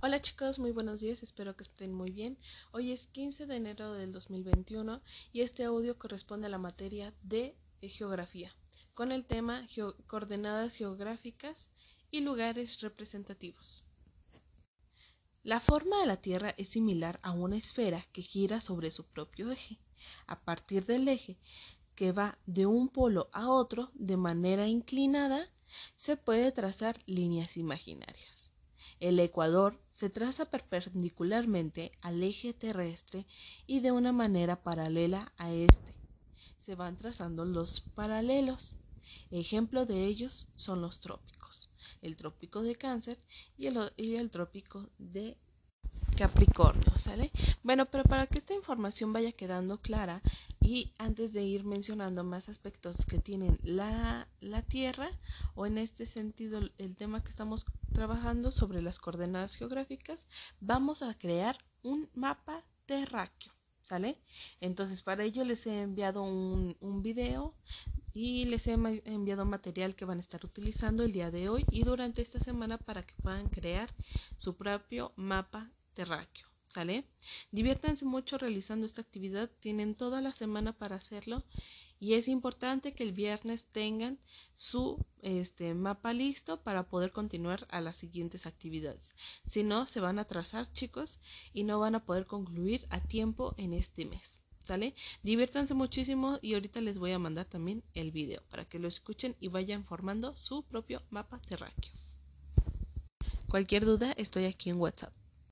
Hola chicos, muy buenos días, espero que estén muy bien. Hoy es 15 de enero del 2021 y este audio corresponde a la materia de geografía, con el tema coordenadas geográficas y lugares representativos. La forma de la Tierra es similar a una esfera que gira sobre su propio eje. A partir del eje que va de un polo a otro de manera inclinada, se puede trazar líneas imaginarias. El ecuador se traza perpendicularmente al eje terrestre y de una manera paralela a este. Se van trazando los paralelos. Ejemplo de ellos son los trópicos, el trópico de Cáncer y el, y el trópico de Capricornio, ¿sale? Bueno, pero para que esta información vaya quedando clara y antes de ir mencionando más aspectos que tienen la, la Tierra, o en este sentido el tema que estamos trabajando sobre las coordenadas geográficas, vamos a crear un mapa terráqueo, ¿sale? Entonces para ello les he enviado un, un video y les he enviado material que van a estar utilizando el día de hoy y durante esta semana para que puedan crear su propio mapa terráqueo. ¿Sale? Diviértanse mucho realizando esta actividad, tienen toda la semana para hacerlo y es importante que el viernes tengan su este, mapa listo para poder continuar a las siguientes actividades. Si no, se van a atrasar chicos y no van a poder concluir a tiempo en este mes. ¿Sale? Diviértanse muchísimo y ahorita les voy a mandar también el video para que lo escuchen y vayan formando su propio mapa terráqueo. Cualquier duda, estoy aquí en WhatsApp.